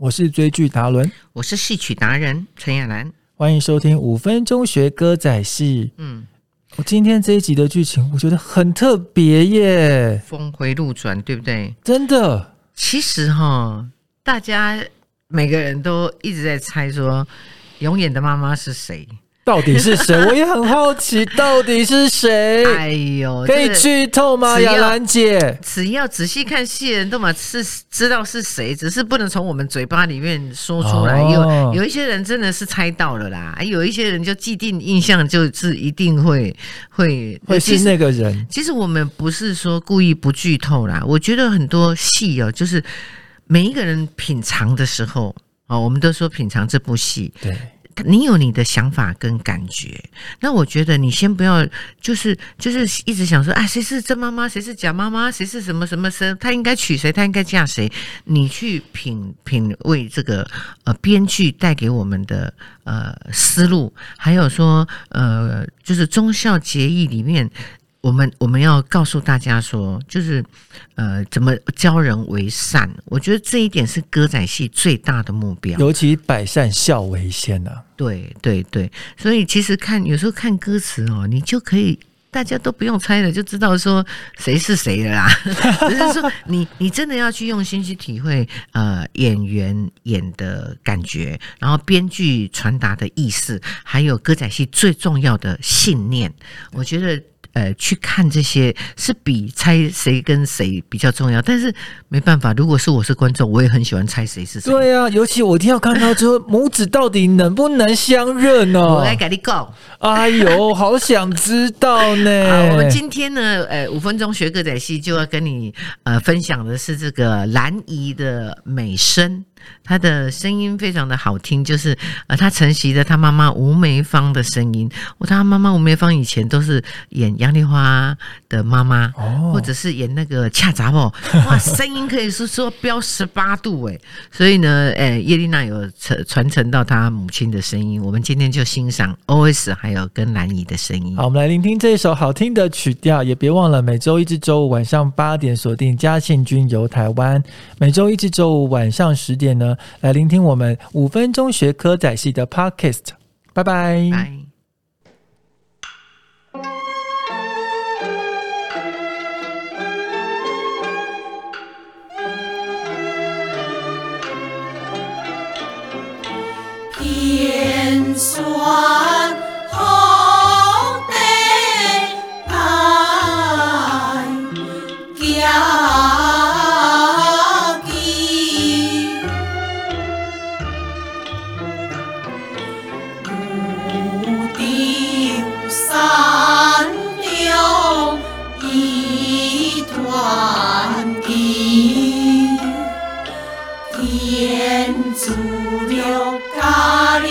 我是追剧达伦，我是戏曲达人陈亚兰。欢迎收听五分钟学歌仔戏。嗯，我今天这一集的剧情，我觉得很特别耶，峰回路转，对不对？真的。其实哈，大家每个人都一直在猜说，永远的妈妈是谁？到底是谁？我也很好奇，到底是谁？哎呦，可以剧透吗？只要雅兰姐，只要仔细看戏的人都嘛是知道是谁，只是不能从我们嘴巴里面说出来。哦有有一些人真的是猜到了啦，哎有一些人就既定印象就是一定会会会是那个人？其实我们不是说故意不剧透啦，我觉得很多戏哦，就是每一个人品尝的时候哦，我们都说品尝这部戏，对，你有你的想法跟感觉。那我觉得你先不要，就是就是一直想说啊，谁是真妈妈，谁是假妈妈，谁是什么什么生，她应该娶谁，她应该嫁谁。你去品品味这个呃编剧带给我们的呃思路，还有说呃就是忠孝节义里面。我们我们要告诉大家说，就是呃，怎么教人为善。我觉得这一点是歌仔戏最大的目标。尤其百善孝为先啊。对对对，所以其实看有时候看歌词哦，你就可以。大家都不用猜了，就知道说谁是谁了啦。只是说你你真的要去用心去体会呃演员演的感觉，然后编剧传达的意思，还有歌仔戏最重要的信念。我觉得呃去看这些是比猜谁跟谁比较重要。但是没办法，如果是我是观众，我也很喜欢猜谁是谁。对啊，尤其我一定要看到之后，母子到底能不能相认呢？我来给你讲。哎呦，好想知道呢！好，我们今天呢，呃，五分钟学歌仔戏就要跟你呃分享的是这个兰姨的美声，她的声音非常的好听，就是呃，她承袭了她妈妈吴梅芳的声音。我她妈妈吴梅芳以前都是演杨丽花的妈妈，哦或者是演那个恰杂哦，哇，声音可以是说飙十八度哎，所以呢，呃，叶丽娜有传传承到她母亲的声音。我们今天就欣赏 OS 还有跟兰姨的声音。好，我们来聆听这一首好听的曲调，也别忘了每周一至周五晚上八点锁定嘉庆君游台湾，每周一至周五晚上十点呢，来聆听我们五分钟学科仔戏的 Podcast。拜拜。拜。天主了家里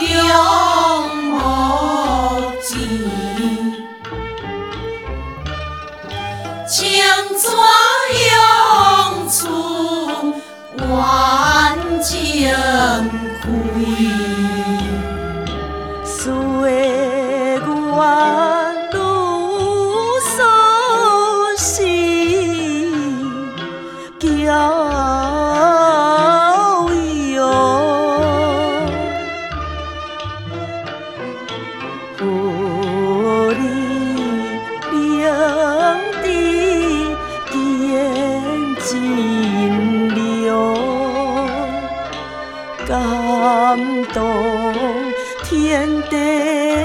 两无钱，青砖用处万情动天地